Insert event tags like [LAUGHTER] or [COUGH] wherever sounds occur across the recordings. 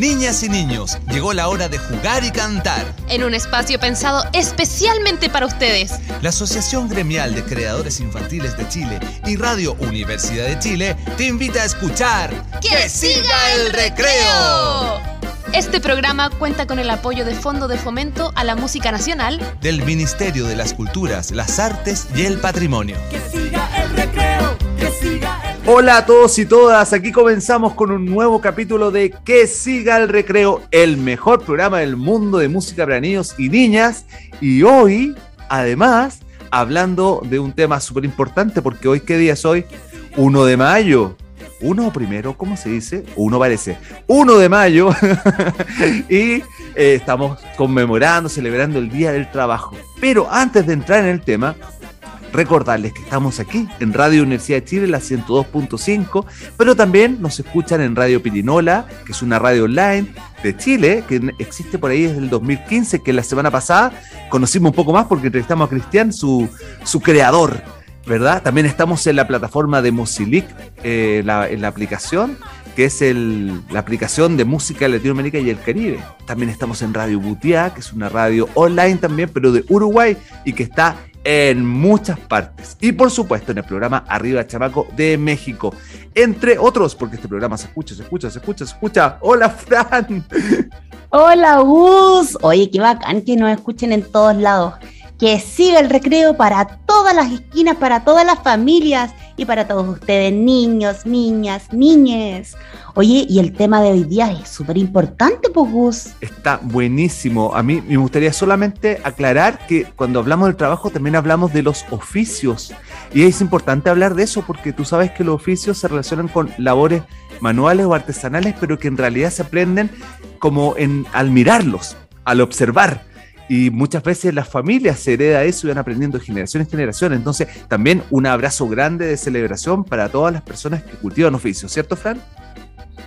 Niñas y niños, llegó la hora de jugar y cantar. En un espacio pensado especialmente para ustedes. La Asociación Gremial de Creadores Infantiles de Chile y Radio Universidad de Chile te invita a escuchar ¡Que, siga el recreo! Este programa cuenta con el apoyo de Fondo de Fomento a la Música Nacional del Ministerio de las Culturas, las Artes y el Patrimonio. Que siga el recreo, que siga el Hola a todos y todas, aquí comenzamos con un nuevo capítulo de Que siga el recreo, el mejor programa del mundo de música para niños y niñas. Y hoy, además, hablando de un tema súper importante, porque hoy, ¿qué día es hoy? 1 de mayo. Uno primero, ¿cómo se dice? Uno parece. 1 de mayo. [LAUGHS] y eh, estamos conmemorando, celebrando el Día del Trabajo. Pero antes de entrar en el tema, recordarles que estamos aquí en Radio Universidad de Chile, la 102.5, pero también nos escuchan en Radio Pirinola, que es una radio online de Chile, que existe por ahí desde el 2015, que la semana pasada conocimos un poco más porque entrevistamos a Cristian, su, su creador, ¿verdad? También estamos en la plataforma de Mosilic, eh, la, en la aplicación, que es el, la aplicación de música de Latinoamérica y el Caribe. También estamos en Radio Butiá, que es una radio online también, pero de Uruguay y que está en muchas partes. Y por supuesto en el programa Arriba Chamaco de México. Entre otros, porque este programa se escucha, se escucha, se escucha, se escucha. Hola, Fran. Hola, Gus. Oye, qué bacán que nos escuchen en todos lados. Que siga el recreo para todas las esquinas, para todas las familias y para todos ustedes, niños, niñas, niñes. Oye, y el tema de hoy día es súper importante, pues, Gus. Está buenísimo. A mí me gustaría solamente aclarar que cuando hablamos del trabajo también hablamos de los oficios. Y es importante hablar de eso porque tú sabes que los oficios se relacionan con labores manuales o artesanales, pero que en realidad se aprenden como en, al mirarlos, al observar y muchas veces las familias se hereda eso y van aprendiendo de generación en generación. Entonces, también un abrazo grande de celebración para todas las personas que cultivan oficios, ¿cierto, Fran?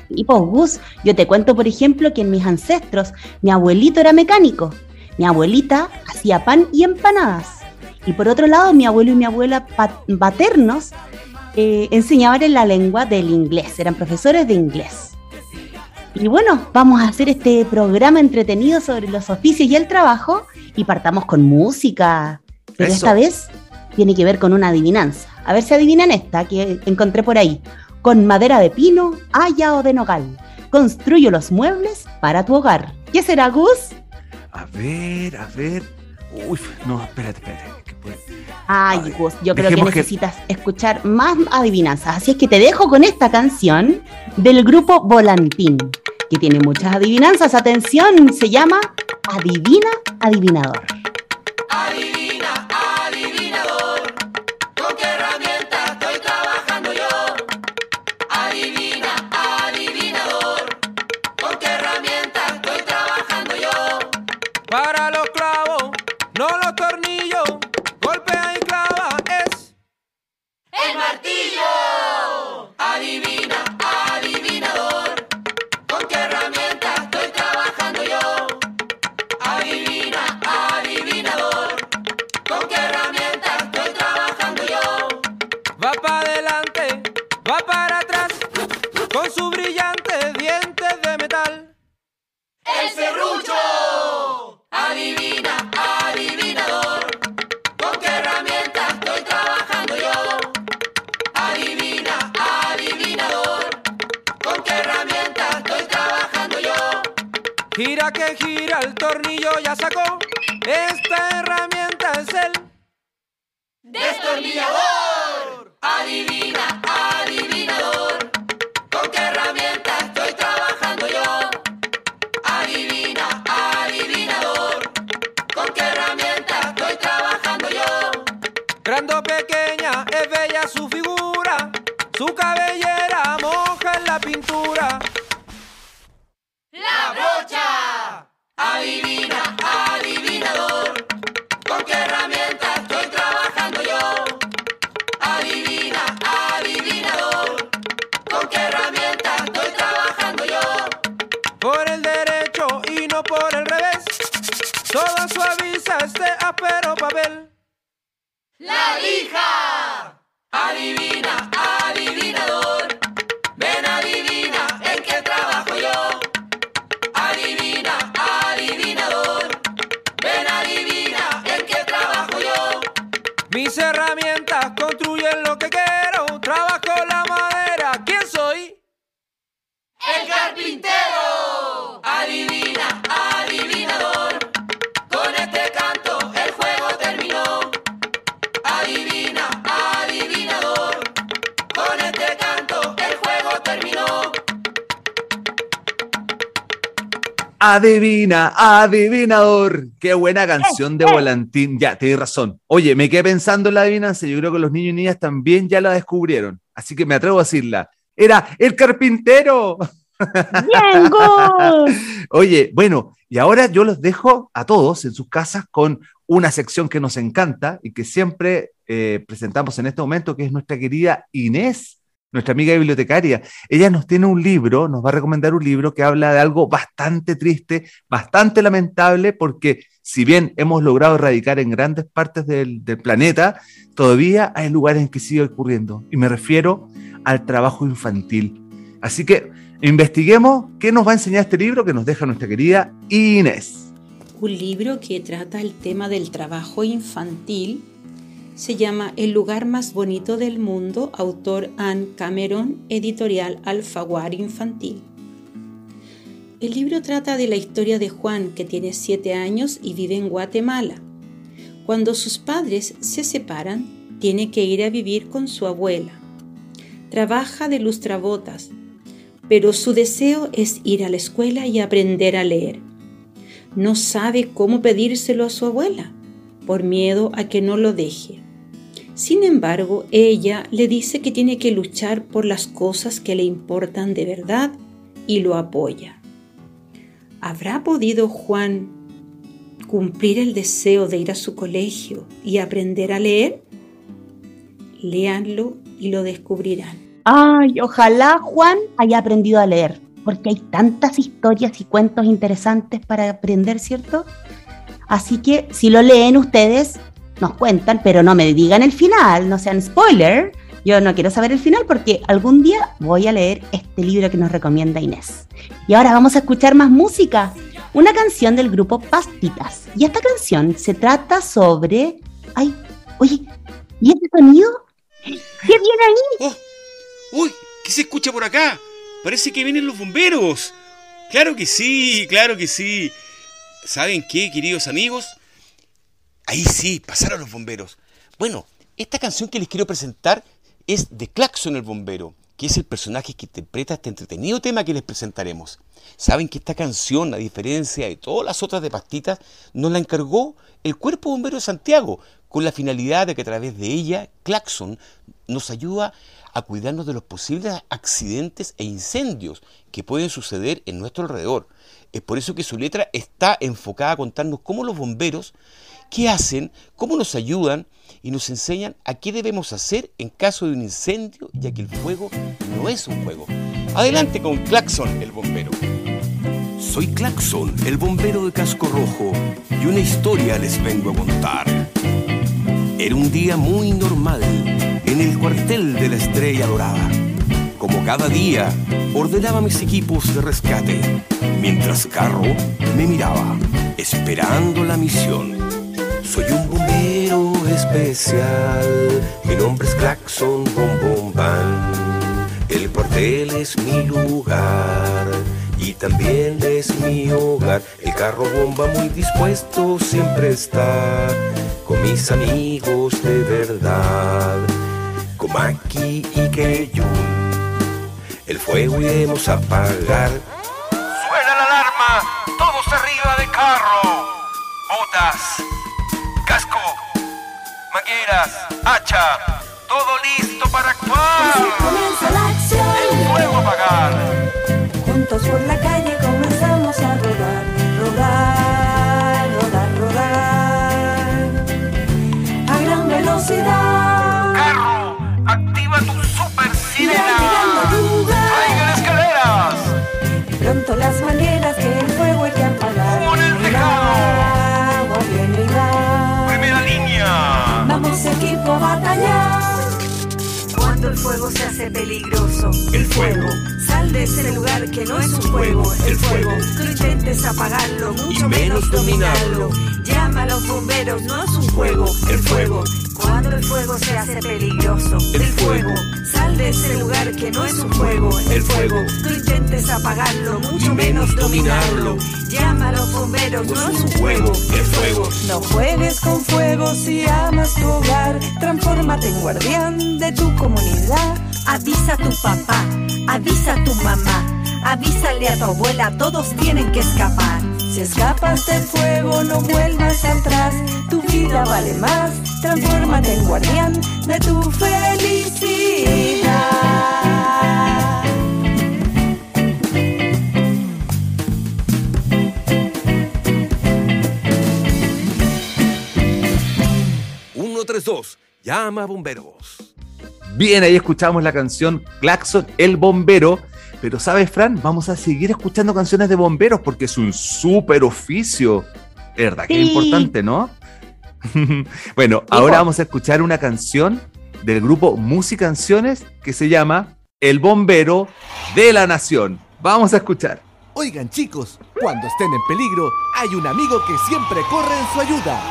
Y pues, Gus, yo te cuento, por ejemplo, que en mis ancestros, mi abuelito era mecánico, mi abuelita hacía pan y empanadas. Y por otro lado, mi abuelo y mi abuela paternos eh, enseñaban en la lengua del inglés, eran profesores de inglés. Y bueno, vamos a hacer este programa entretenido sobre los oficios y el trabajo y partamos con música. Pero Eso. esta vez tiene que ver con una adivinanza. A ver si adivinan esta que encontré por ahí. Con madera de pino, haya o de nogal. Construyo los muebles para tu hogar. ¿Qué será, Gus? A ver, a ver. Uy, no, espérate, espérate. que puede- Ay, Gus, yo creo que- necesitas escuchar más adivinanzas. Así es que te dejo con esta canción del grupo Volantín, que tiene muchas adivinanzas. Atención, se llama Adivina Adivinador. lo que queda. Adivina, adivinador. Qué buena canción de Volantín. Ya, tienes razón. Oye, me quedé pensando en la adivinanza. Yo creo que los niños y niñas también ya la descubrieron. Así que me atrevo a decirla. Era el carpintero. ¡Bien! [LAUGHS] Oye, bueno, y ahora yo los dejo a todos en sus casas con una sección que nos encanta y que siempre eh, presentamos en este momento, que es nuestra querida Inés, nuestra amiga bibliotecaria. Ella nos tiene un libro, nos va a recomendar un libro que habla de algo bastante triste, bastante lamentable, porque si bien hemos logrado erradicar en grandes partes del, planeta, todavía hay lugares en que sigue ocurriendo. Y me refiero al trabajo infantil. Así que investiguemos qué nos va a enseñar este libro que nos deja nuestra querida Inés. Un libro que trata el tema del trabajo infantil se llama El lugar más bonito del mundo, autor Anne Cameron, editorial Alfaguara Infantil. El libro trata de la historia de Juan, que tiene siete años y vive en Guatemala. Cuando sus padres se separan, tiene que ir a vivir con su abuela. Trabaja de lustrabotas, pero su deseo es ir a la escuela y aprender a leer. No sabe cómo pedírselo a su abuela, por miedo a que no lo deje. Sin embargo, ella le dice que tiene que luchar por las cosas que le importan de verdad y lo apoya. ¿Habrá podido Juan cumplir el deseo de ir a su colegio y aprender a leer? Léanlo y lo descubrirán. Ay, ojalá Juan haya aprendido a leer, porque hay tantas historias y cuentos interesantes para aprender, ¿cierto? Así que si lo leen ustedes, nos cuentan, pero no me digan el final, no sean spoiler. Yo no quiero saber el final porque algún día voy a leer este libro que nos recomienda Inés. Y ahora vamos a escuchar más música. Una canción del grupo Pastitas. Y esta canción se trata sobre... Ay, oye, ¿y ese sonido? ¿Qué viene ahí? ¡Oh! ¡Uy! ¿Qué se escucha por acá? Parece que vienen los bomberos. Claro que sí, claro que sí. ¿Saben qué, queridos amigos? Ahí sí, pasaron los bomberos. Bueno, esta canción que les quiero presentar es de Claxon el bombero, que es el personaje que interpreta este entretenido tema que les presentaremos. Saben que esta canción, a diferencia de todas las otras de pastitas, nos la encargó el Cuerpo Bombero de Santiago, con la finalidad de que a través de ella, Claxon nos ayuda a cuidarnos de los posibles accidentes e incendios que pueden suceder en nuestro alrededor. Es por eso que su letra está enfocada a contarnos cómo los bomberos, qué hacen, cómo nos ayudan y nos enseñan a qué debemos hacer en caso de un incendio, ya que el fuego no es un juego. Adelante con Claxon, el bombero. Soy Claxon, el bombero de casco rojo, y una historia les vengo a contar. Era un día muy normal en el cuartel de la Estrella Dorada. Como cada día, ordenaba mis equipos de rescate, mientras Carro me miraba, esperando la misión. Soy un bombero especial, mi nombre es Claxon Bom Bom Bam. El cuartel es mi lugar y también es mi hogar. El carro bomba muy dispuesto siempre está con mis amigos de verdad, con Maki y Keyun. El fuego iremos a apagar. Suena la alarma, todos arriba de carro. Botas, hacha, todo listo para actuar. Comienza la acción. El fuego a apagar. Juntos por la calle comenzamos a rodar, rodar, rodar, rodar. A gran velocidad. Batallar. Cuando el fuego se hace peligroso, El fuego Sal de ese lugar que no es un juego, el fuego. No intentes apagarlo, mucho menos dominarlo. Llama a los bomberos, no es un juego, el fuego. Cuando el fuego se hace peligroso, el fuego. Sal de ese lugar que no es un juego, el fuego. No intentes apagarlo, mucho menos dominarlo. Llama a los bomberos, no es un juego, el fuego. No juegues con fuego si amas tu hogar. Transfórmate en guardián de tu comunidad. Avisa a tu papá, avisa a tu mamá, avísale a tu abuela, todos tienen que escapar. Si escapas del fuego, no vuelvas atrás. Tu vida vale más. Transfórmate en guardián de tu felicidad. 132. Llama a bomberos. Bien, ahí escuchamos la canción Claxon, el bombero. Pero sabes, Fran, vamos a seguir escuchando canciones de bomberos porque es un súper oficio. Es verdad que es Sí. importante, ¿no? [LAUGHS] bueno, ahora vamos a escuchar una canción del grupo Música Canciones que se llama El Bombero de la Nación. Vamos a escuchar. Oigan chicos, cuando estén en peligro, hay un amigo que siempre corre en su ayuda.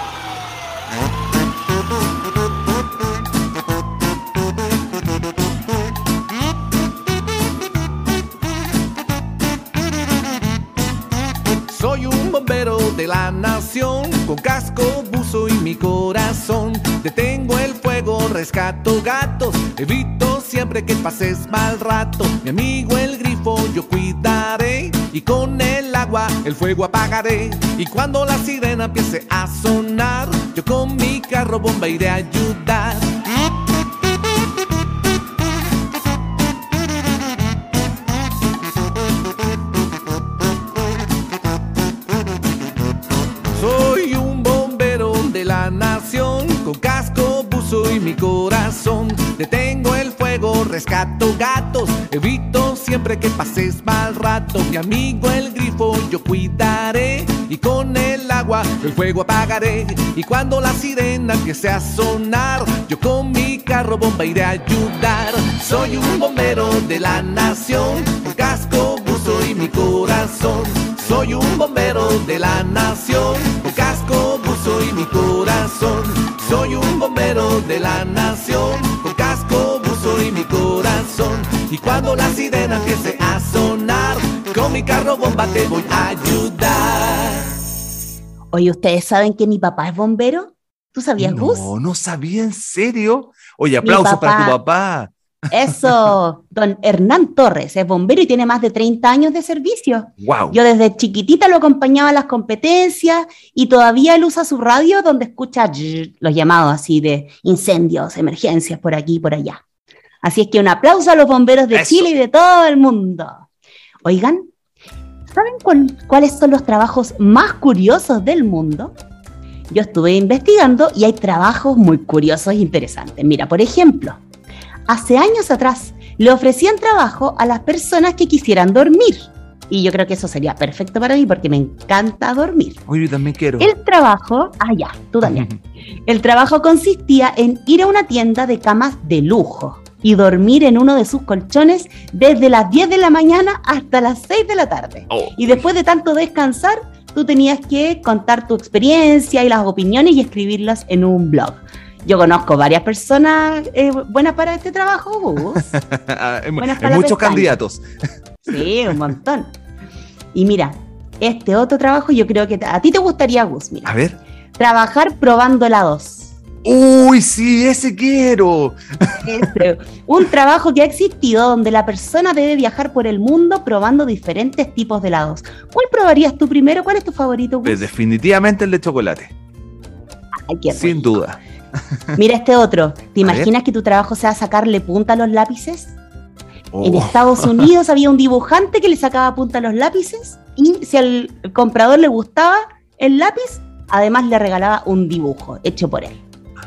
La nación, con casco, buzo y mi corazón. Detengo el fuego, rescato gatos, evito siempre que pases mal rato. Mi amigo el grifo yo cuidaré, y con el agua el fuego apagaré. Y cuando la sirena empiece a sonar, yo con mi carro bomba iré a ayudar. Rescato gatos, evito siempre que pases mal rato. Mi amigo el grifo yo cuidaré, y con el agua el fuego apagaré. Y cuando la sirena empiece a sonar, yo con mi carro bomba iré a ayudar. Soy un bombero de la nación, con casco, buzo y mi corazón. Soy un bombero de la nación, con casco, buzo y mi corazón. Soy un bombero de la nación, cuando la sirena empiece a sonar, con mi carro bomba te voy a ayudar. Oye, ¿ustedes saben que mi papá es bombero? ¿Tú sabías, Gus? No, no sabía en serio. Oye, aplausos para tu papá. Eso, [LAUGHS] don Hernán Torres es bombero y tiene más de 30 años de servicio. Wow. Yo desde chiquitita lo acompañaba a las competencias y todavía él usa su radio donde escucha los llamados así de incendios, emergencias por aquí y por allá. Así es que un aplauso a los bomberos de Eso. Chile y de todo el mundo. Oigan, ¿saben cuál- cuáles son los trabajos más curiosos del mundo? Yo estuve investigando y hay trabajos muy curiosos e interesantes. Mira, por ejemplo, hace años atrás le ofrecían trabajo a las personas que quisieran dormir. Y yo creo que eso sería perfecto para mí porque me encanta dormir. Oye, yo también quiero. El trabajo, ah ya, tú también. [LAUGHS] El trabajo consistía en ir a una tienda de camas de lujo y dormir en uno de sus colchones desde las 10 de la mañana hasta las 6 de la tarde. Oh. Y después de tanto descansar, tú tenías que contar tu experiencia y las opiniones y escribirlas en un blog. Yo conozco varias personas eh, buenas para este trabajo, [LAUGHS] para la muchos candidatos. Sí, un montón. Y mira, este otro trabajo yo creo que a ti te gustaría, Gus. Mira, A ver. trabajar probando helados. Uy, sí, ese quiero. Este, un trabajo que ha existido donde la persona debe viajar por el mundo probando diferentes tipos de helados. ¿Cuál probarías tú primero? ¿Cuál es tu favorito? Pues definitivamente el de chocolate. Ay, Sin duda. Mira este otro. ¿Te imaginas que tu trabajo sea sacarle punta a los lápices? En Oh. Estados [LAUGHS] Unidos había un dibujante que le sacaba punta a los lápices y si al comprador le gustaba el lápiz, además le regalaba un dibujo hecho por él.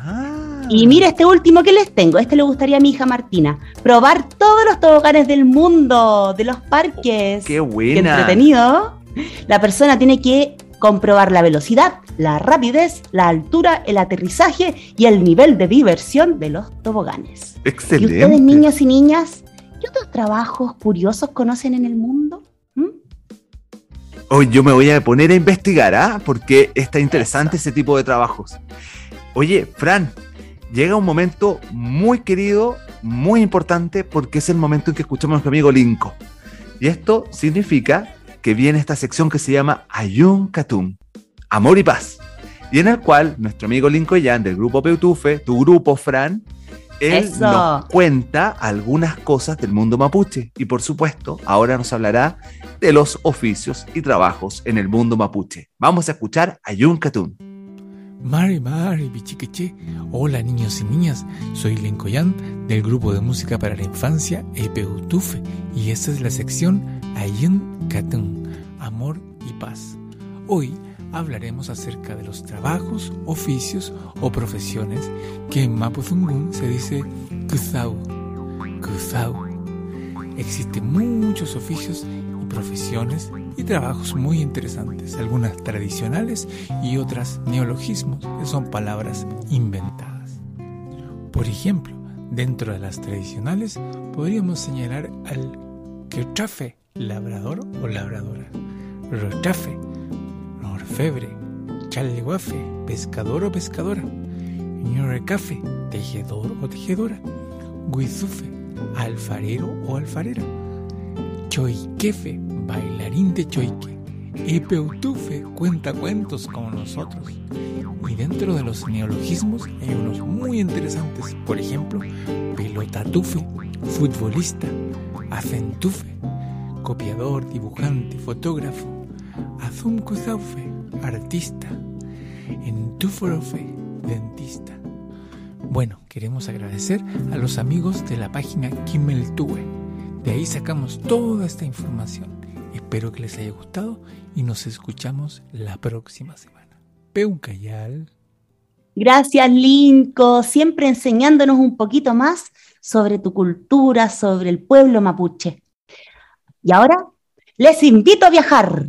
Ah. Y mira este último que les tengo, este le gustaría a mi hija Martina, probar todos los toboganes del mundo, de los parques. Qué Qué buena. entretenido. La persona tiene que comprobar la velocidad, la rapidez, la altura, el aterrizaje y el nivel de diversión de los toboganes. ¿Y Excelente. ustedes, niños y niñas, qué ¿Qué otros trabajos curiosos conocen en el mundo? Hoy yo me voy a poner a investigar, ¿ah? Porque está interesante ese tipo de trabajos. Oye, Fran, llega un momento muy querido, muy importante, porque es el momento en que escuchamos a nuestro amigo Linko. Y esto significa que viene esta sección que se llama Ayun Katun, Amor y Paz, y en el cual nuestro amigo Linko Yan del grupo Peutufe, tu grupo Fran, él Eso. nos cuenta algunas cosas del mundo mapuche. Y por supuesto, ahora nos hablará de los oficios y trabajos en el mundo mapuche. Vamos a escuchar a Yun Katun. Mari Mari Bichiqueche. Hola niños y niñas, soy Lencoyan del grupo de música para la infancia Epeutufe y esta es la sección Ayun Katun, Amor y Paz. Hoy hablaremos acerca de los trabajos, oficios o profesiones que en Mapuzungún se dice Kuzau. Kuzau. Existen muchos oficios y profesiones y trabajos muy interesantes, algunas tradicionales y otras neologismos, que son palabras inventadas. Por ejemplo, dentro de las tradicionales podríamos señalar al quechafe, labrador o labradora, rochafe, orfebre, chaliguafe, pescador o pescadora, ñorecafe, tejedor o tejedora, guizufe, alfarero o alfarera, choiquefe, bailarín de choique, epeutufe, cuenta cuentos como nosotros. Y dentro de los neologismos hay unos muy interesantes, por ejemplo, pelotatufe, futbolista, acentufe, copiador, dibujante, fotógrafo, azumcuzaufe, artista, entúforofe, dentista. Bueno, queremos agradecer a los amigos de la página Kimeltue. De ahí sacamos toda esta información. Espero que les haya gustado y nos escuchamos la próxima semana. Peucayal. Gracias, Linko, siempre enseñándonos un poquito más sobre tu cultura, sobre el pueblo mapuche. Y ahora les invito a viajar.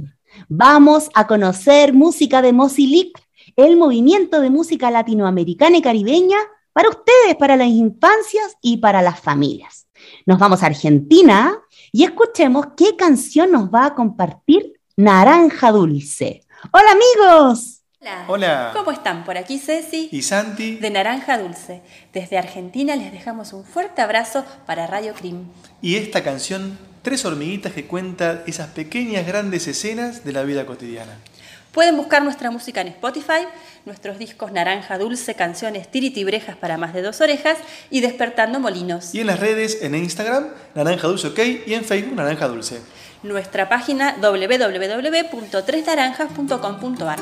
Vamos a conocer música de Mosilic, el movimiento de música latinoamericana y caribeña para ustedes, para las infancias y para las familias. Nos vamos a Argentina y escuchemos qué canción nos va a compartir Naranja Dulce. Hola amigos. Hola. ¿Cómo están? Por aquí Ceci ¿Y Santi? de Naranja Dulce. Desde Argentina les dejamos un fuerte abrazo para Radio Crim. Y esta canción, Tres hormiguitas que cuenta esas pequeñas grandes escenas de la vida cotidiana. Pueden buscar nuestra música en Spotify, nuestros discos Naranja Dulce, canciones tiritibrejas para más de dos orejas y Despertando Molinos. Y en las redes, en Instagram, Naranja Dulce OK y en Facebook, Naranja Dulce. Nuestra página www.tresnaranjas.com.ar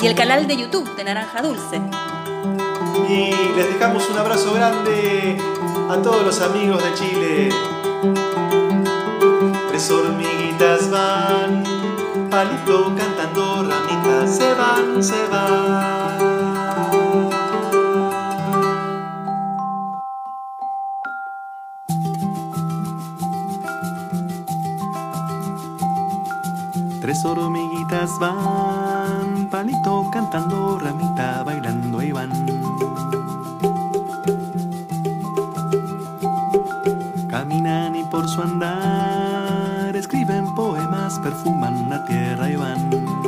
y el canal de YouTube de Naranja Dulce. Y les dejamos un abrazo grande a todos los amigos de Chile. Tres hormiguitas van, palito cantando ramitas, se van, se van. Tres hormiguitas van, palito cantando ramita, bailando y van. Caminan y por su andar perfuman la tierra y van.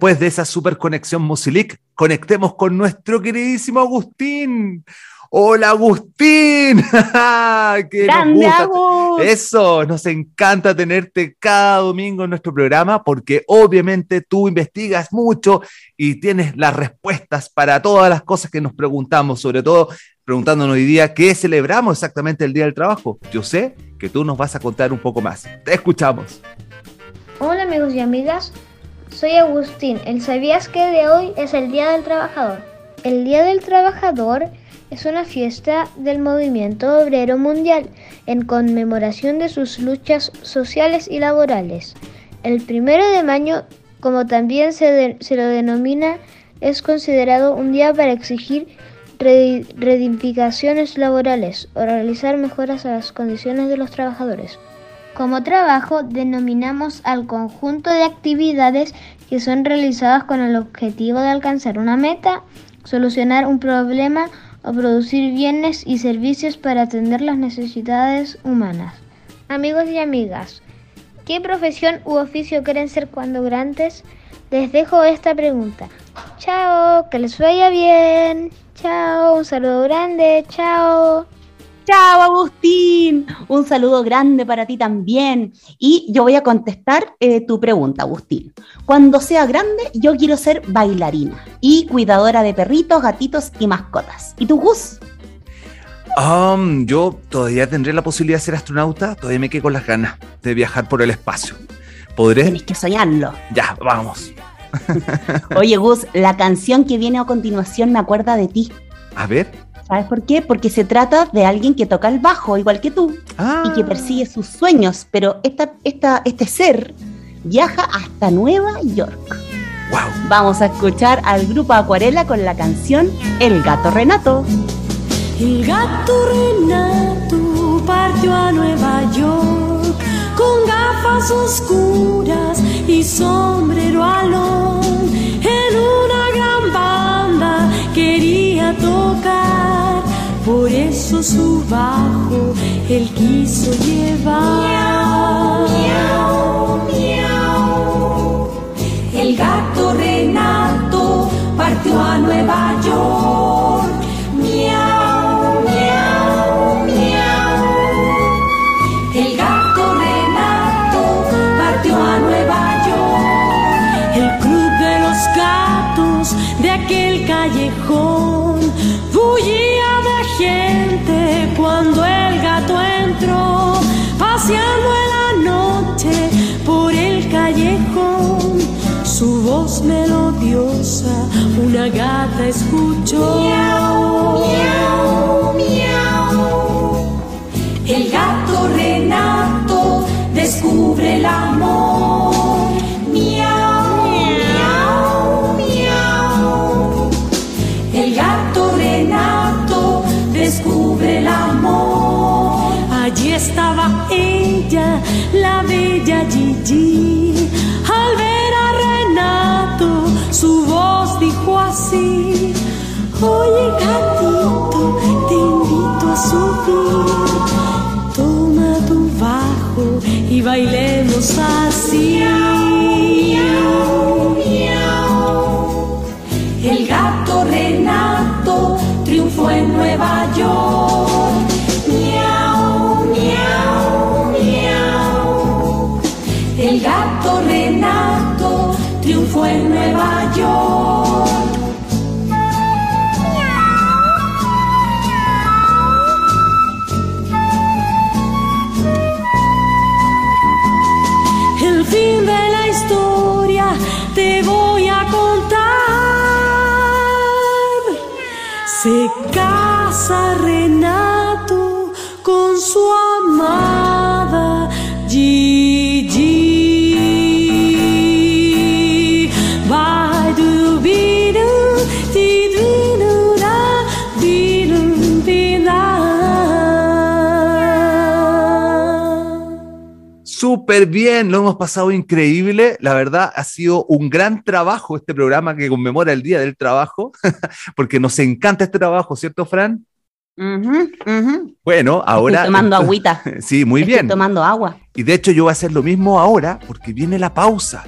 Después de esa super conexión Musilic, conectemos con nuestro queridísimo Agustín. Hola Agustín. [LAUGHS] Que nos gusta- Agus. Eso, nos encanta tenerte cada domingo en nuestro programa porque obviamente tú investigas mucho y tienes las respuestas para todas las cosas que nos preguntamos, sobre todo preguntándonos hoy día qué celebramos exactamente el Día del Trabajo. Yo sé que tú nos vas a contar un poco más. Te escuchamos. Hola amigos y amigas, soy Agustín. ¿El sabías que de hoy es el Día del Trabajador? El Día del Trabajador es una fiesta del movimiento obrero mundial en conmemoración de sus luchas sociales y laborales. El primero de mayo, como también se, lo denomina, es considerado un día para exigir re- reivindicaciones laborales o realizar mejoras a las condiciones de los trabajadores. Como trabajo denominamos al conjunto de actividades que son realizadas con el objetivo de alcanzar una meta, solucionar un problema o producir bienes y servicios para atender las necesidades humanas. Amigos y amigas, ¿qué profesión u oficio quieren ser cuando grandes? Les dejo esta pregunta. Chao, que les vaya bien. Chao, un saludo grande. Chao. Chao, Agustín. Un saludo grande para ti también. Y yo voy a contestar eh, tu pregunta, Agustín. Cuando sea grande, yo quiero ser bailarina y cuidadora de perritos, gatitos y mascotas. ¿Y tú, Gus? Um, yo todavía tendré la posibilidad de ser astronauta, todavía me quedo con las ganas de viajar por el espacio. ¿Podré? Tienes que soñarlo. Ya, vamos. [LAUGHS] Oye, Gus, la canción que viene a continuación me acuerda de ti. A ver. ¿Sabes por qué? Porque se trata de alguien que toca el bajo, igual que tú, y que persigue sus sueños, pero esta, esta, este ser viaja hasta Nueva York. Vamos a escuchar al grupo Acuarela con la canción El gato Renato. El gato Renato partió a Nueva York con gafas oscuras y sombrero alón. En una gran banda quería tocar, por eso su bajo él quiso llevar. Miau, miau. El gato Renato partió a Nueva York. Su voz melodiosa una gata escuchó. Miau, miau, miau. El gato Renato descubre el amor. Oye, gatito, te invito a subir. Toma tu bajo y bailemos así. Casa Renato Súper bien, lo hemos pasado increíble. La verdad, ha sido un gran trabajo este programa que conmemora el Día del Trabajo, [LAUGHS] porque nos encanta este trabajo, ¿cierto, Fran? Ujú, ujú. Bueno, ahora. Estoy tomando [LAUGHS] agüita. Sí, muy Estoy bien. tomando agua. Y de hecho, yo voy a hacer lo mismo ahora, porque viene la pausa.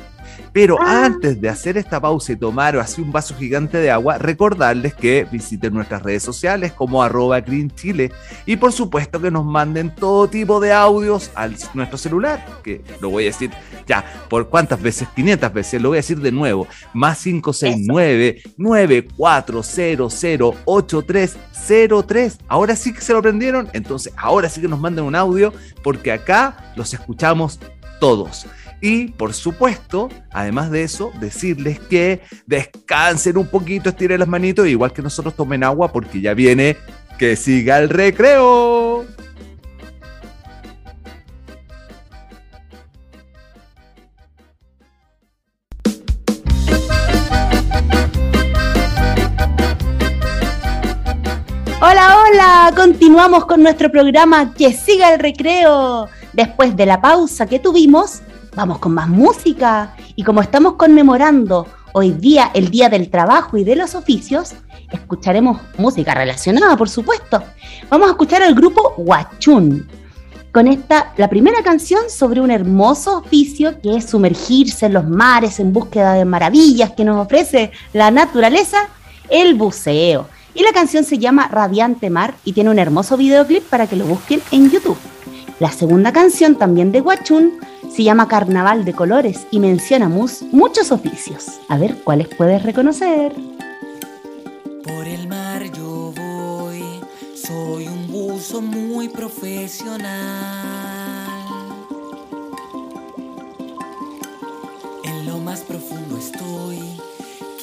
Pero antes de hacer esta pausa y tomar así un vaso gigante de agua, recordarles que visiten nuestras redes sociales como arroba Green Chile y por supuesto que nos manden todo tipo de audios a nuestro celular, que lo voy a decir ya, ¿por cuántas veces? 500 veces, lo voy a decir de nuevo, más 569 9400 8303. Ahora sí que se lo aprendieron, entonces ahora sí que nos manden un audio porque acá los escuchamos todos. Y por supuesto, además de eso, decirles que descansen un poquito, estiren las manitos, igual que nosotros tomen agua porque ya viene que siga el recreo. Hola, hola, continuamos con nuestro programa Que siga el recreo. Después de la pausa que tuvimos, vamos con más música. Y como estamos conmemorando hoy día el Día del Trabajo y de los Oficios, escucharemos música relacionada, por supuesto. Vamos a escuchar al grupo Huachún. Con esta, la primera canción sobre un hermoso oficio que es sumergirse en los mares en búsqueda de maravillas que nos ofrece la naturaleza, el buceo. Y la canción se llama Radiante Mar y tiene un hermoso videoclip para que lo busquen en YouTube. La segunda canción, también de Huachún, se llama Carnaval de Colores y menciona mus- muchos oficios. A ver cuáles puedes reconocer. Por el mar yo voy, soy un buzo muy profesional. En lo más profundo estoy,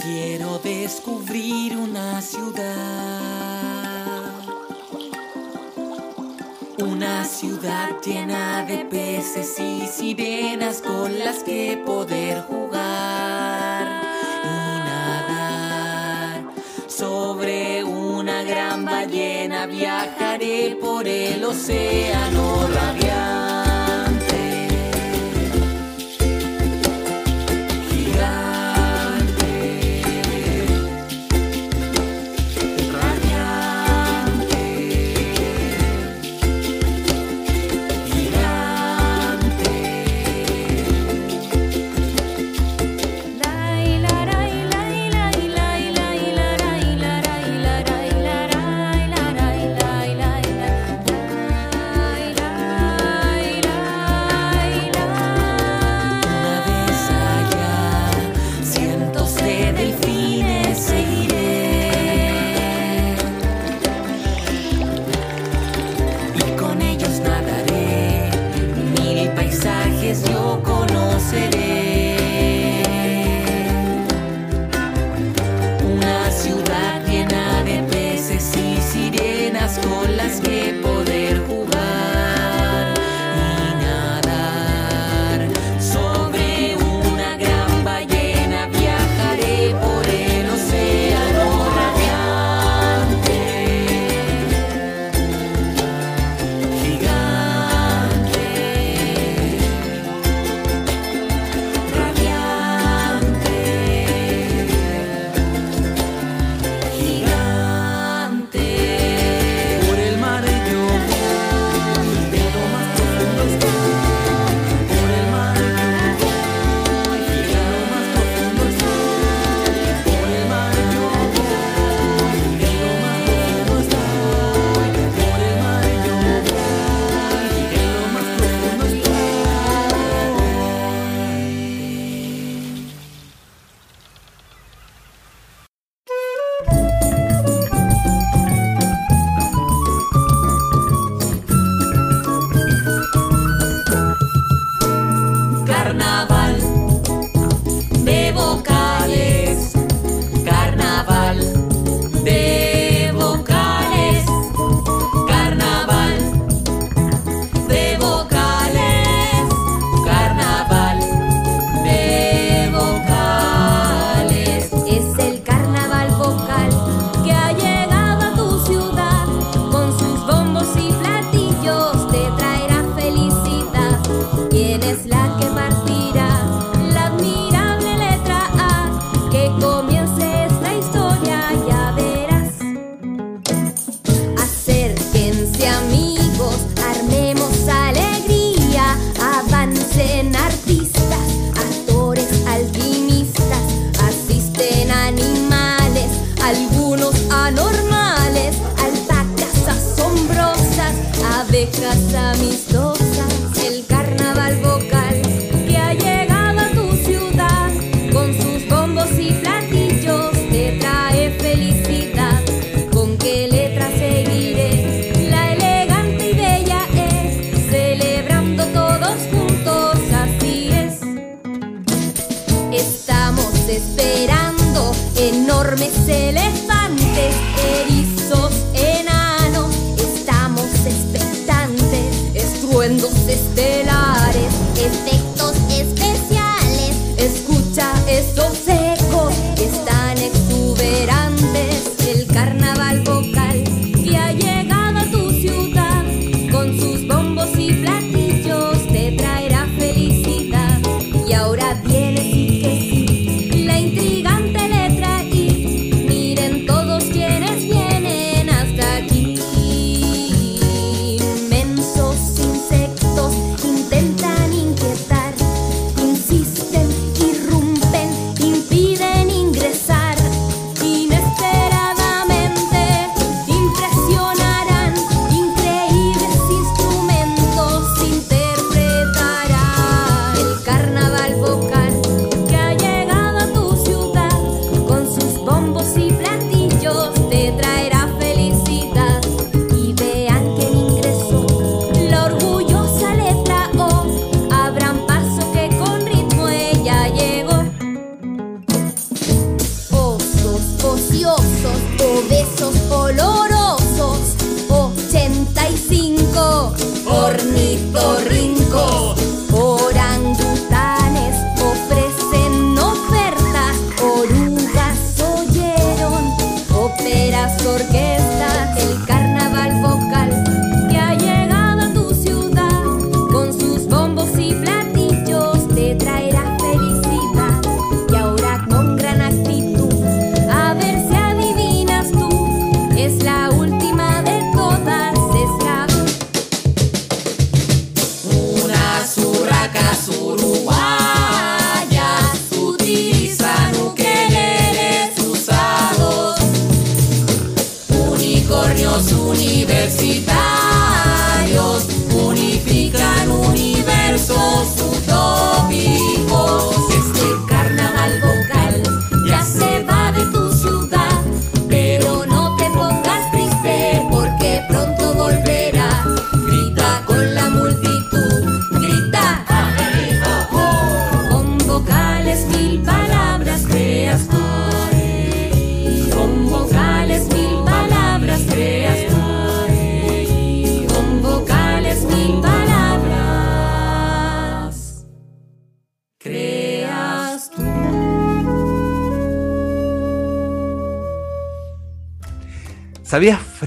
quiero descubrir una ciudad. Una ciudad llena de peces y sirenas con las que poder jugar y nadar. Sobre una gran ballena viajaré por el océano radiante.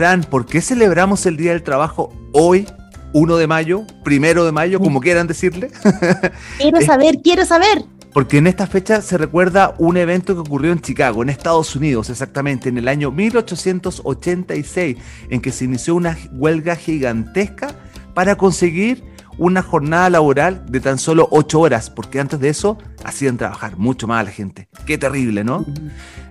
Fran, por qué celebramos el Día del Trabajo hoy, 1 de mayo, primero de mayo, como quieran decirle? [LAUGHS] Quiero saber, quiero saber. Porque en esta fecha se recuerda un evento que ocurrió en Chicago, en Estados Unidos, exactamente, en el año 1886, en que se inició una huelga gigantesca para conseguir una jornada laboral de tan solo 8 horas, porque antes de eso hacían trabajar mucho más a la gente. Qué terrible, ¿no?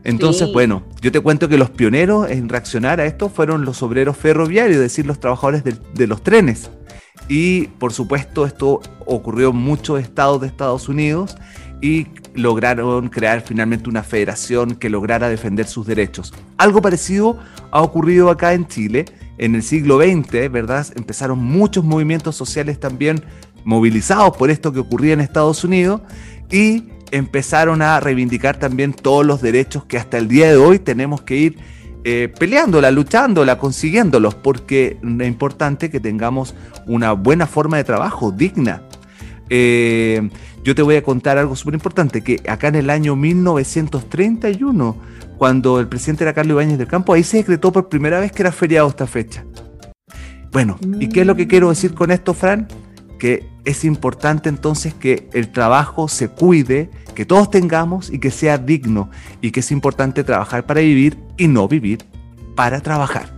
Entonces, Sí. bueno, yo te cuento que los pioneros en reaccionar a esto fueron los obreros ferroviarios, es decir, los trabajadores del- de los trenes. Y por supuesto esto ocurrió en muchos estados de Estados Unidos y lograron crear finalmente una federación que lograra defender sus derechos. Algo parecido ha ocurrido acá en Chile. En el siglo XX, ¿verdad? Empezaron muchos movimientos sociales también movilizados por esto que ocurría en Estados Unidos y empezaron a reivindicar también todos los derechos que hasta el día de hoy tenemos que ir eh, peleándola, luchándola, consiguiéndolos, porque es importante que tengamos una buena forma de trabajo, digna. Eh, yo te voy a contar algo súper importante, que acá en el año 1931, cuando el presidente era Carlos Ibáñez del Campo, ahí se decretó por primera vez que era feriado esta fecha. Bueno, ¿y qué es lo que quiero decir con esto, Fran? Que es importante entonces que el trabajo se cuide, que todos tengamos y que sea digno, y que es importante trabajar para vivir y no vivir para trabajar.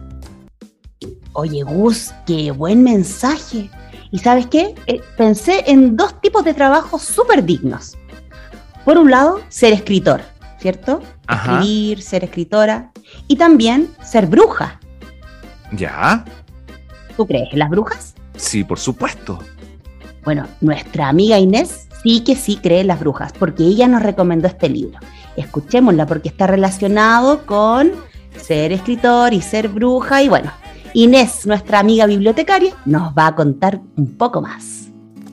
Oye, Gus, qué buen mensaje. ¿Y sabes qué? Eh, pensé en dos tipos de trabajos súper dignos. Por un lado, ser escritor, ¿cierto? Ajá. Escribir, ser escritora. Y también ser bruja. ¿Ya? ¿Tú crees en las brujas? Sí, por supuesto. Bueno, nuestra amiga Inés sí que sí cree en las brujas, porque ella nos recomendó este libro. Escuchémosla porque está relacionado con ser escritor y ser bruja. Y bueno, Inés, nuestra amiga bibliotecaria, nos va a contar un poco más.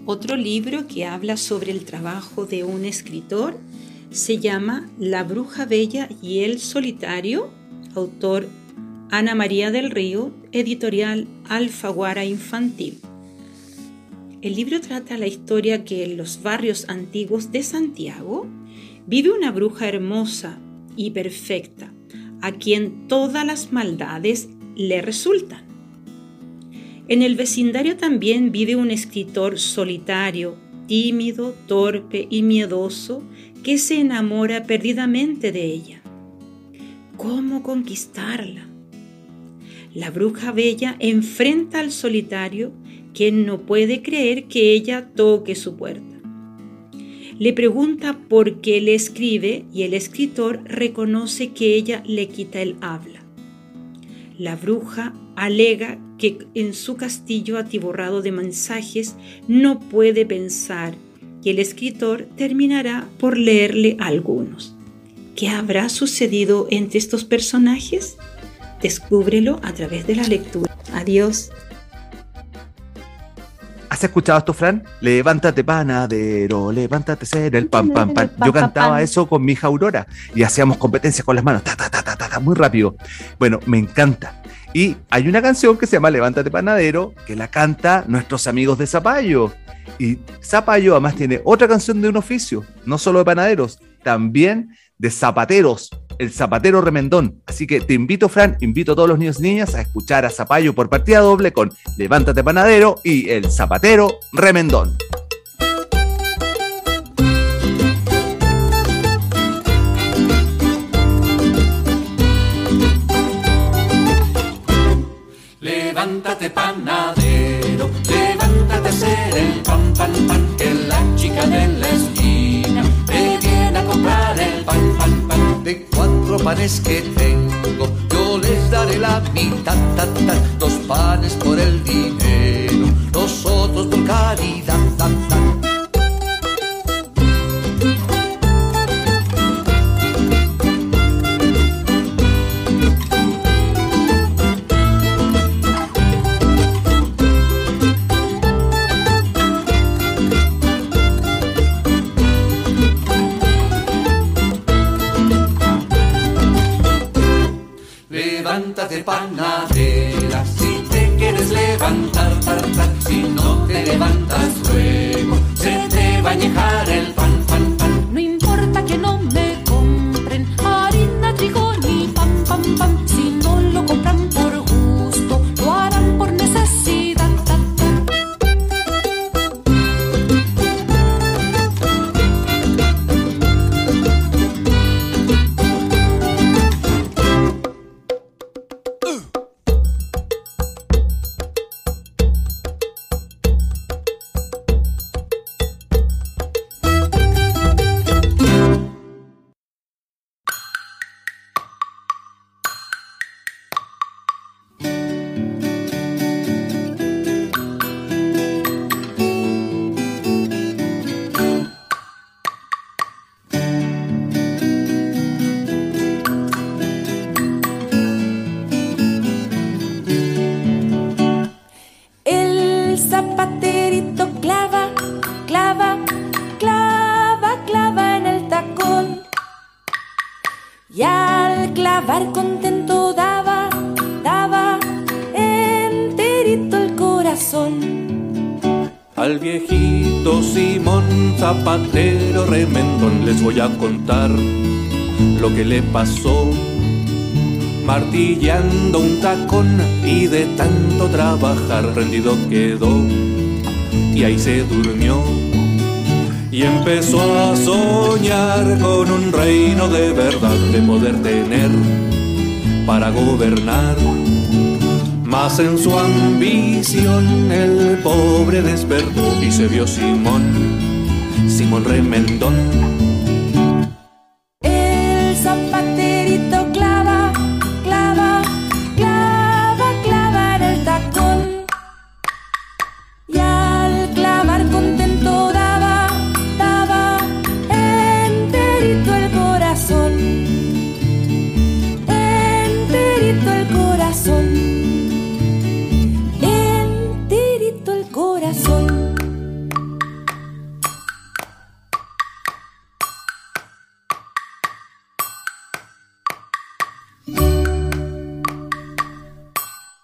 Otro libro que habla sobre el trabajo de un escritor se llama La Bruja Bella y el Solitario, autor Ana María del Río, editorial Alfaguara Infantil. El libro trata la historia que en los barrios antiguos de Santiago vive una bruja hermosa y perfecta, a quien todas las maldades le resultan. En el vecindario también vive un escritor solitario, tímido, torpe y miedoso que se enamora perdidamente de ella. ¿Cómo conquistarla? La bruja bella enfrenta al solitario quien no puede creer que ella toque su puerta. Le pregunta por qué le escribe y el escritor reconoce que ella le quita el habla. La bruja alega que en su castillo atiborrado de mensajes no puede pensar y el escritor terminará por leerle algunos. ¿Qué habrá sucedido entre estos personajes? Descúbrelo a través de la lectura. Adiós. ¿Has escuchado esto, Fran? Levántate, panadero, levántate, ser el pan, pan, pan. Yo cantaba eso con mi hija Aurora y hacíamos competencias con las manos, ta, ta, ta, ta, ta, ta, muy rápido. Bueno, me encanta. Y hay una canción que se llama Levántate, panadero, que la canta nuestros amigos de Zapallo. Y Zapallo además tiene otra canción de un oficio, no solo de panaderos, también de zapateros, el zapatero remendón. Así que te invito, Fran, invito a todos los niños y niñas a escuchar a Zapallo por partida doble con Levántate Panadero y el zapatero remendón. Levántate panadero, pan, que la chica de la esquina te viene a comprar el pan, pan, pan. De cuatro panes que tengo, yo les daré la mitad, ta, ta, dos panes por el dinero, los otros por caridad, ta, ta. Pasó. Martillando un tacón y de tanto trabajar rendido quedó y ahí se durmió. Y empezó a soñar con un reino de verdad de poder tener para gobernar. Mas en su ambición el pobre despertó y se vio Simón, Simón Remendón.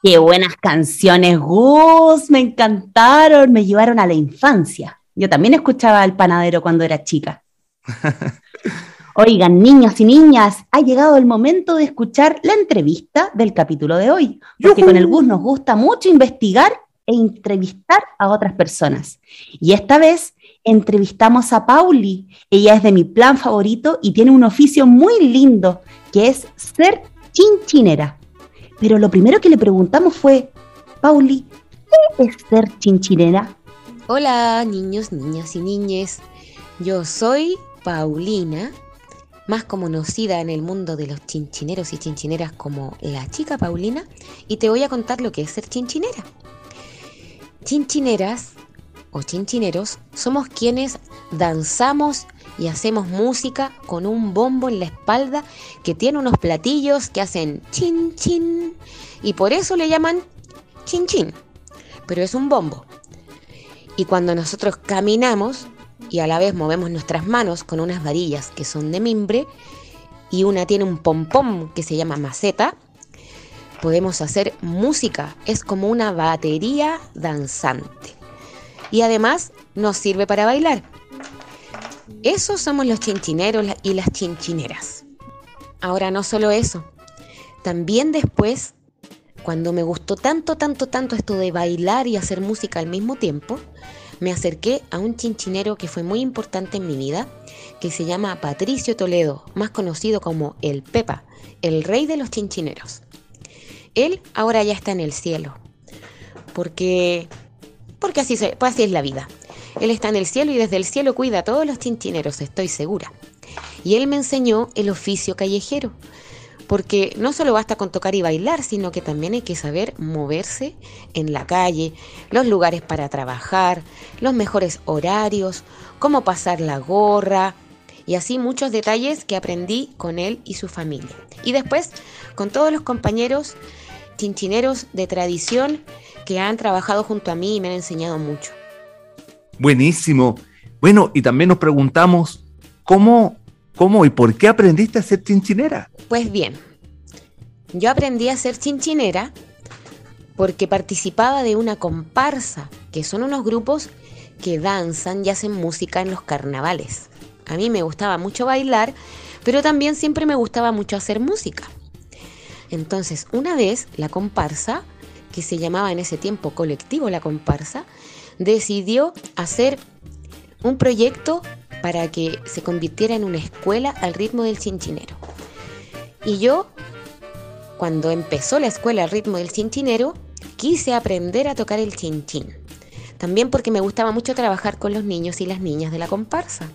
Qué buenas canciones, Gus, me encantaron, me llevaron a la infancia. Yo también escuchaba al panadero cuando era chica. [LAUGHS] Oigan, niños y niñas, ha llegado el momento de escuchar la entrevista del capítulo de hoy, porque con el Gus nos gusta mucho investigar e entrevistar a otras personas. Y esta vez entrevistamos a Pauli. Ella es de mi plan favorito y tiene un oficio muy lindo, que es ser chinchinera. Pero lo primero que le preguntamos fue, Pauli, ¿qué es ser chinchinera? Hola niños, niñas y niñes. Yo soy Paulina, más conocida en el mundo de los chinchineros y chinchineras como la chica Paulina, y te voy a contar lo que es ser chinchinera. Chinchineras o chinchineros somos quienes danzamos y hacemos música con un bombo en la espalda que tiene unos platillos que hacen chin chin y por eso le llaman chin chin, pero es un bombo. Y cuando nosotros caminamos y a la vez movemos nuestras manos con unas varillas que son de mimbre y una tiene un pompón que se llama maceta, podemos hacer música. Es como una batería danzante. Y además nos sirve para bailar. Esos somos los chinchineros y las chinchineras. Ahora no solo eso. También después, cuando me gustó tanto, tanto, tanto esto de bailar y hacer música al mismo tiempo, me acerqué a un chinchinero que fue muy importante en mi vida, que se llama Patricio Toledo, más conocido como el Pepa, el rey de los chinchineros. Él ahora ya está en el cielo, porque, porque así, pues así es la vida. Él está en el cielo y desde el cielo cuida a todos los chinchineros, estoy segura. Y él me enseñó el oficio callejero, porque no solo basta con tocar y bailar, sino que también hay que saber moverse en la calle, los lugares para trabajar, los mejores horarios, cómo pasar la gorra y así muchos detalles que aprendí con él y su familia. Y después con todos los compañeros chinchineros de tradición que han trabajado junto a mí y me han enseñado mucho. Buenísimo. Bueno, y también nos preguntamos cómo, cómo y por qué aprendiste a ser chinchinera. Pues bien, yo aprendí a ser chinchinera porque participaba de una comparsa, que son unos grupos que danzan y hacen música en los carnavales. A mí me gustaba mucho bailar, pero también siempre me gustaba mucho hacer música. Entonces, una vez la comparsa, que se llamaba en ese tiempo colectivo la comparsa, decidió hacer un proyecto para que se convirtiera en una escuela al ritmo del chinchinero. Y yo, cuando empezó la escuela al ritmo del chinchinero, quise aprender a tocar el chinchín. También porque me gustaba mucho trabajar con los niños y las niñas de la comparsa.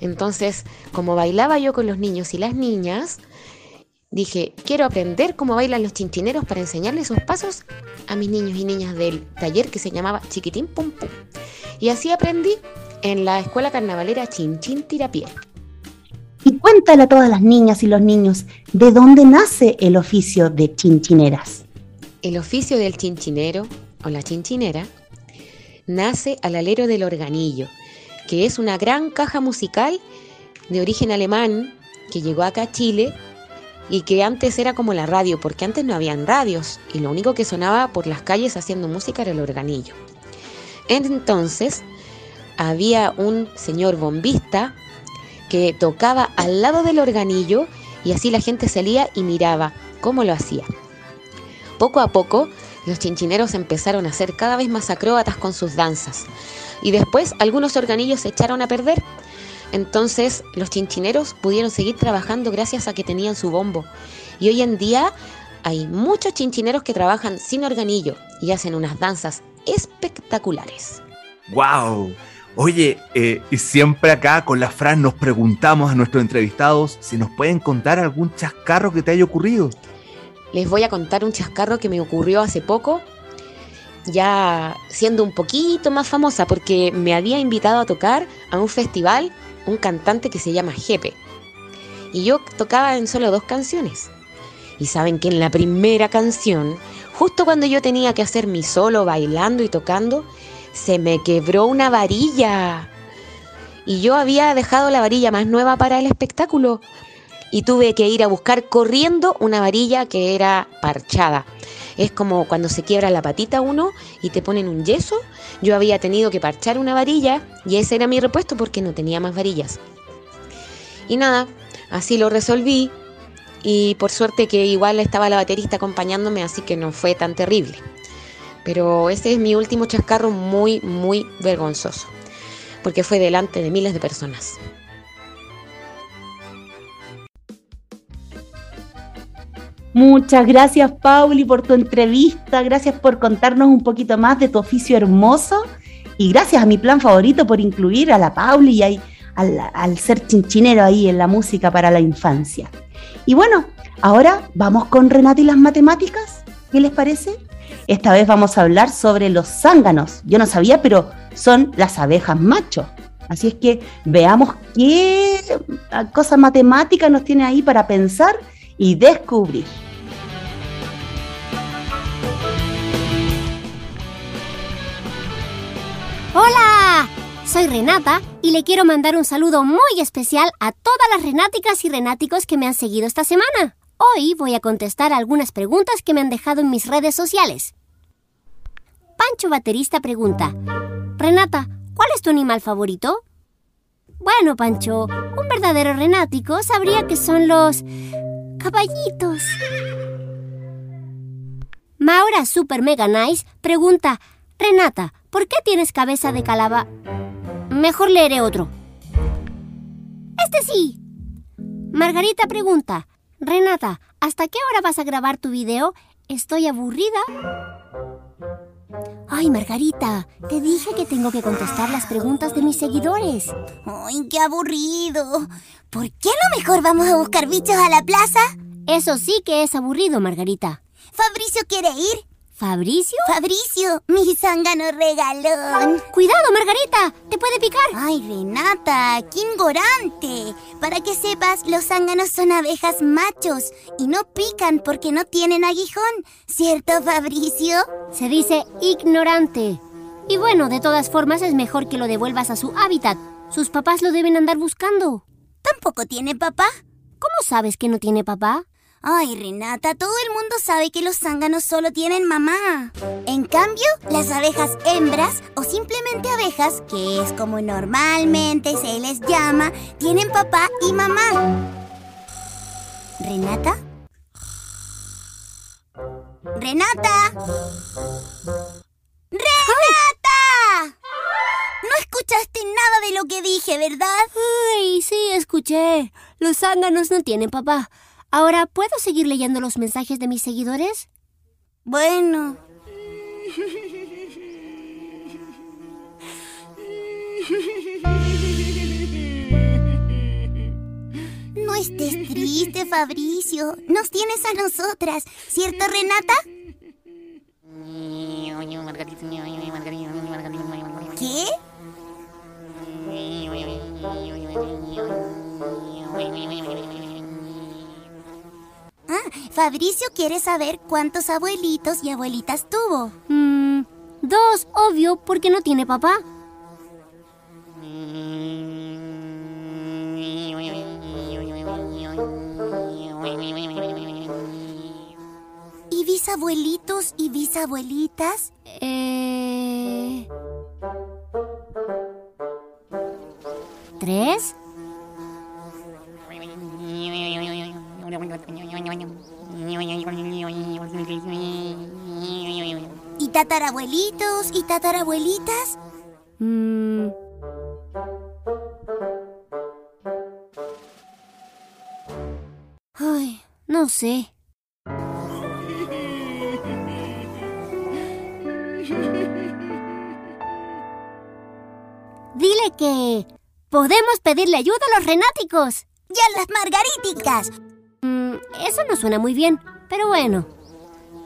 Entonces, como bailaba yo con los niños y las niñas, dije, quiero aprender cómo bailan los chinchineros para enseñarles esos pasos a mis niños y niñas del taller que se llamaba Chiquitín Pum Pum. Y así aprendí en la escuela carnavalera Chinchín Tirapié. Y cuéntale a todas las niñas y los niños de dónde nace el oficio de chinchineras. El oficio del chinchinero o la chinchinera nace al alero del organillo, que es una gran caja musical de origen alemán que llegó acá a Chile y que antes era como la radio, porque antes no habían radios y lo único que sonaba por las calles haciendo música era el organillo. Entonces había un señor bombista que tocaba al lado del organillo y así la gente salía y miraba cómo lo hacía. Poco a poco, los chinchineros empezaron a ser cada vez más acróbatas con sus danzas. Y después algunos organillos se echaron a perder. Entonces los chinchineros pudieron seguir trabajando gracias a que tenían su bombo. Y hoy en día hay muchos chinchineros que trabajan sin organillo y hacen unas danzas espectaculares. ¡Wow! Oye, eh, y siempre acá con la Fran nos preguntamos a nuestros entrevistados si nos pueden contar algún chascarro que te haya ocurrido. Les voy a contar un chascarro que me ocurrió hace poco, ya siendo un poquito más famosa, porque me había invitado a tocar a un festival un cantante que se llama Jepe. Y yo tocaba en solo dos canciones. Y saben que en la primera canción, justo cuando yo tenía que hacer mi solo bailando y tocando, se me quebró una varilla. Y yo había dejado la varilla más nueva para el espectáculo. y tuve que ir a buscar corriendo una varilla que era parchada. Es como cuando se quiebra la patita uno y te ponen un yeso. Yo había tenido que parchar una varilla y ese era mi repuesto porque no tenía más varillas. Y nada, así lo resolví y por suerte que igual estaba la baterista acompañándome, así que no fue tan terrible. Pero ese es mi último chascarro muy, muy vergonzoso, porque fue delante de miles de personas. Muchas gracias, Pauli, por tu entrevista. Gracias por contarnos un poquito más de tu oficio hermoso. Y gracias a mi plan favorito por incluir a la Pauli y ahí, al, al ser chinchinero ahí en la música para la infancia. Y bueno, ahora vamos con Renata y las matemáticas. ¿Qué les parece? Esta vez vamos a hablar sobre los zánganos. Yo no sabía, pero son las abejas macho. Así es que veamos qué cosa matemática nos tiene ahí para pensar y descubrir. ¡Hola! Soy Renata y le quiero mandar un saludo muy especial a todas las renáticas y renáticos que me han seguido esta semana. Hoy voy a contestar algunas preguntas que me han dejado en mis redes sociales. Pancho Baterista pregunta, Renata, ¿cuál es tu animal favorito? Bueno, Pancho, un verdadero renático sabría que son los caballitos. Maura Super Mega Nice pregunta, Renata, ¿por qué tienes cabeza de calaba? Mejor leeré otro. Este sí. Margarita pregunta, Renata, ¿hasta qué hora vas a grabar tu video? Estoy aburrida. Ay, Margarita, te dije que tengo que contestar las preguntas de mis seguidores. Ay, qué aburrido. ¿Por qué no mejor vamos a buscar bichos a la plaza? Eso sí que es aburrido, Margarita. ¿Fabricio quiere ir? ¿Fabricio? Fabricio, mi zángano regalón. Cuidado, Margarita, te puede picar. Ay, Renata, qué ignorante. Para que sepas, los zánganos son abejas machos y no pican porque no tienen aguijón. ¿Cierto, Fabricio? Se dice ignorante. Y bueno, de todas formas es mejor que lo devuelvas a su hábitat. Sus papás lo deben andar buscando. ¿Tampoco tiene papá? ¿Cómo sabes que no tiene papá? Ay, Renata, todo el mundo sabe que los zánganos solo tienen mamá. En cambio, las abejas hembras o simplemente abejas, que es como normalmente se les llama, tienen papá y mamá. ¿Renata? ¡Renata! ¡Renata! No escuchaste nada de lo que dije, ¿verdad? Ay, sí, escuché. Los zánganos no tienen papá. Ahora, ¿puedo seguir leyendo los mensajes de mis seguidores? Bueno. No estés triste, Fabricio. Nos tienes a nosotras, ¿cierto, Renata? ¿Qué? Ah, Fabricio quiere saber cuántos abuelitos y abuelitas tuvo. Mm, dos, obvio, porque no tiene papá. ¿Y bisabuelitos y bisabuelitas? Eh... ¿Tres? ¿Y tatarabuelitos y tatarabuelitas? Mm, Ay, no sé. Dile que podemos pedirle ayuda a los renáticos. ¡Y a las margaríticas! Mm, eso no suena muy bien, pero bueno.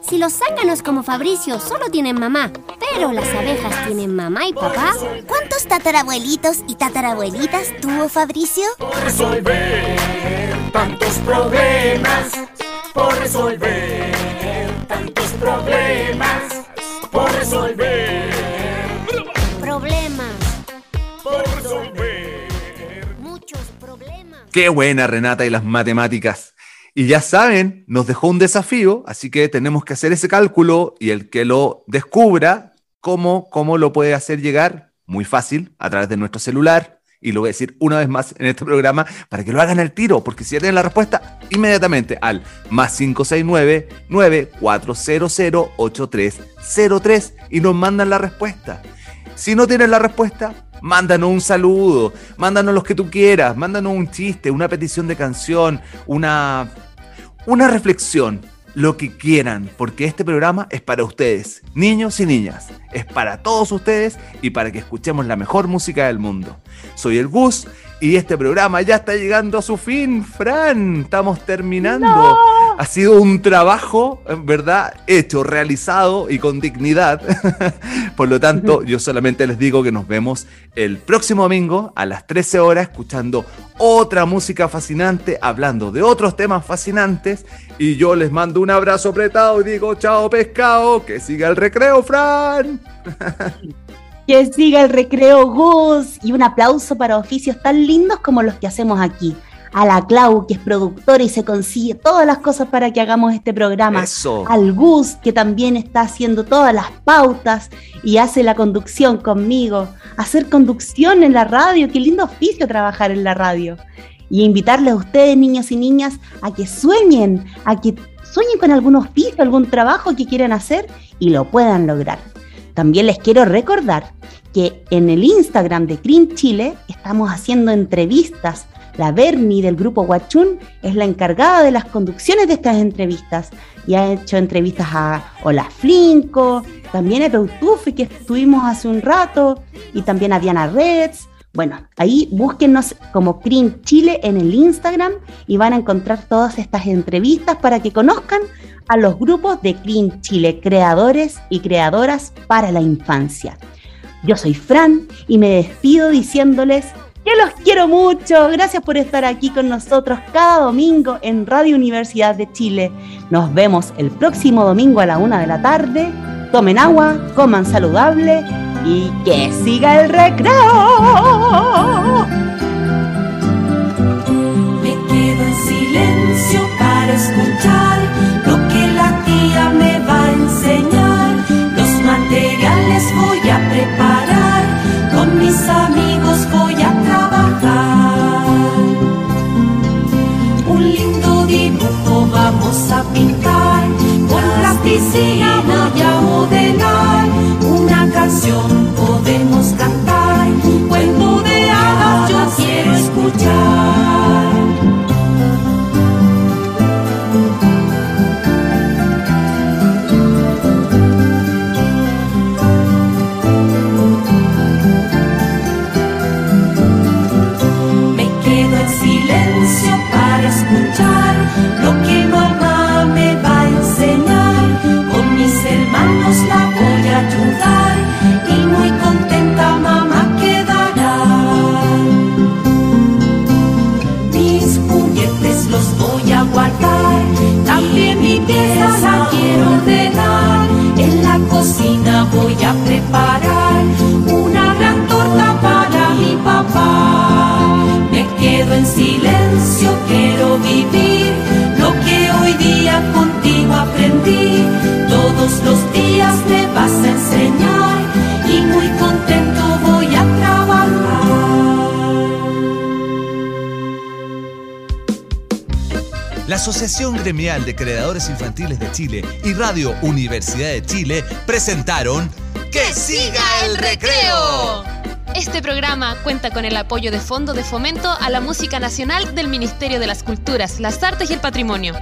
Si los zánganos como Fabricio solo tienen mamá, pero las abejas tienen mamá y papá, ¿Cuántos tatarabuelitos y tatarabuelitas tuvo Fabricio? resolver tantos problemas, por resolver tantos problemas, por resolver, problemas. por resolver. Muchos problemas. Qué buena Renata y las matemáticas. Y ya saben, nos dejó un desafío, así que tenemos que hacer ese cálculo y el que lo descubra, ¿cómo, cómo lo puede hacer llegar? Muy fácil, a través de nuestro celular. Y lo voy a decir una vez más en este programa para que lo hagan al tiro, porque si ya tienen la respuesta, inmediatamente al más 569-9400-8303 y nos mandan la respuesta. Si no tienen la respuesta, mándanos un saludo, mándanos los que tú quieras, mándanos un chiste, una petición de canción, una, una reflexión, lo que quieran, porque este programa es para ustedes, niños y niñas, es para todos ustedes y para que escuchemos la mejor música del mundo. Soy el Gus y este programa ya está llegando a su fin, Fran, estamos terminando. [LAUGHS] Ha sido un trabajo, en verdad, hecho, realizado y con dignidad. [LAUGHS] Por lo tanto, yo solamente les digo que nos vemos el próximo domingo a las 13 horas escuchando otra música fascinante, hablando de otros temas fascinantes. Y yo les mando un abrazo apretado y digo, chao pescado, que siga el recreo, Fran. [LAUGHS] Que siga el recreo Gus y un aplauso para oficios tan lindos como los que hacemos aquí. A la Clau, que es productora y se consigue todas las cosas para que hagamos este programa. Eso. Al Gus, que también está haciendo todas las pautas y hace la conducción conmigo. Hacer conducción en la radio, qué lindo oficio trabajar en la radio. Y invitarles a ustedes, niños y niñas, a que sueñen, a que sueñen con algún oficio, algún trabajo que quieran hacer y lo puedan lograr. También les quiero recordar que en el Instagram de Green Chile estamos haciendo entrevistas. La Bernie del grupo Huachún es la encargada de las conducciones de estas entrevistas y ha hecho entrevistas a Hola Flinco, también a Peutufe que estuvimos hace un rato y también a Diana Reds. Bueno, ahí búsquenos como Green Chile en el Instagram y van a encontrar todas estas entrevistas para que conozcan a los grupos de Green Chile, creadores y creadoras para la infancia. Yo soy Fran y me despido diciéndoles que los quiero mucho. Gracias por estar aquí con nosotros cada domingo en Radio Universidad de Chile. Nos vemos el próximo domingo a la una de la tarde. Tomen agua, coman saludable y que siga el recreo. Me quedo en silencio para escuchar lo que la tía me va a enseñar. Los materiales voy a preparar, con mis amigos voy plasticina Gremial de Creadores Infantiles de Chile y Radio Universidad de Chile presentaron ¡Que siga el recreo! Este programa cuenta con el apoyo de Fondo de Fomento a la Música Nacional del Ministerio de las Culturas, las Artes y el Patrimonio.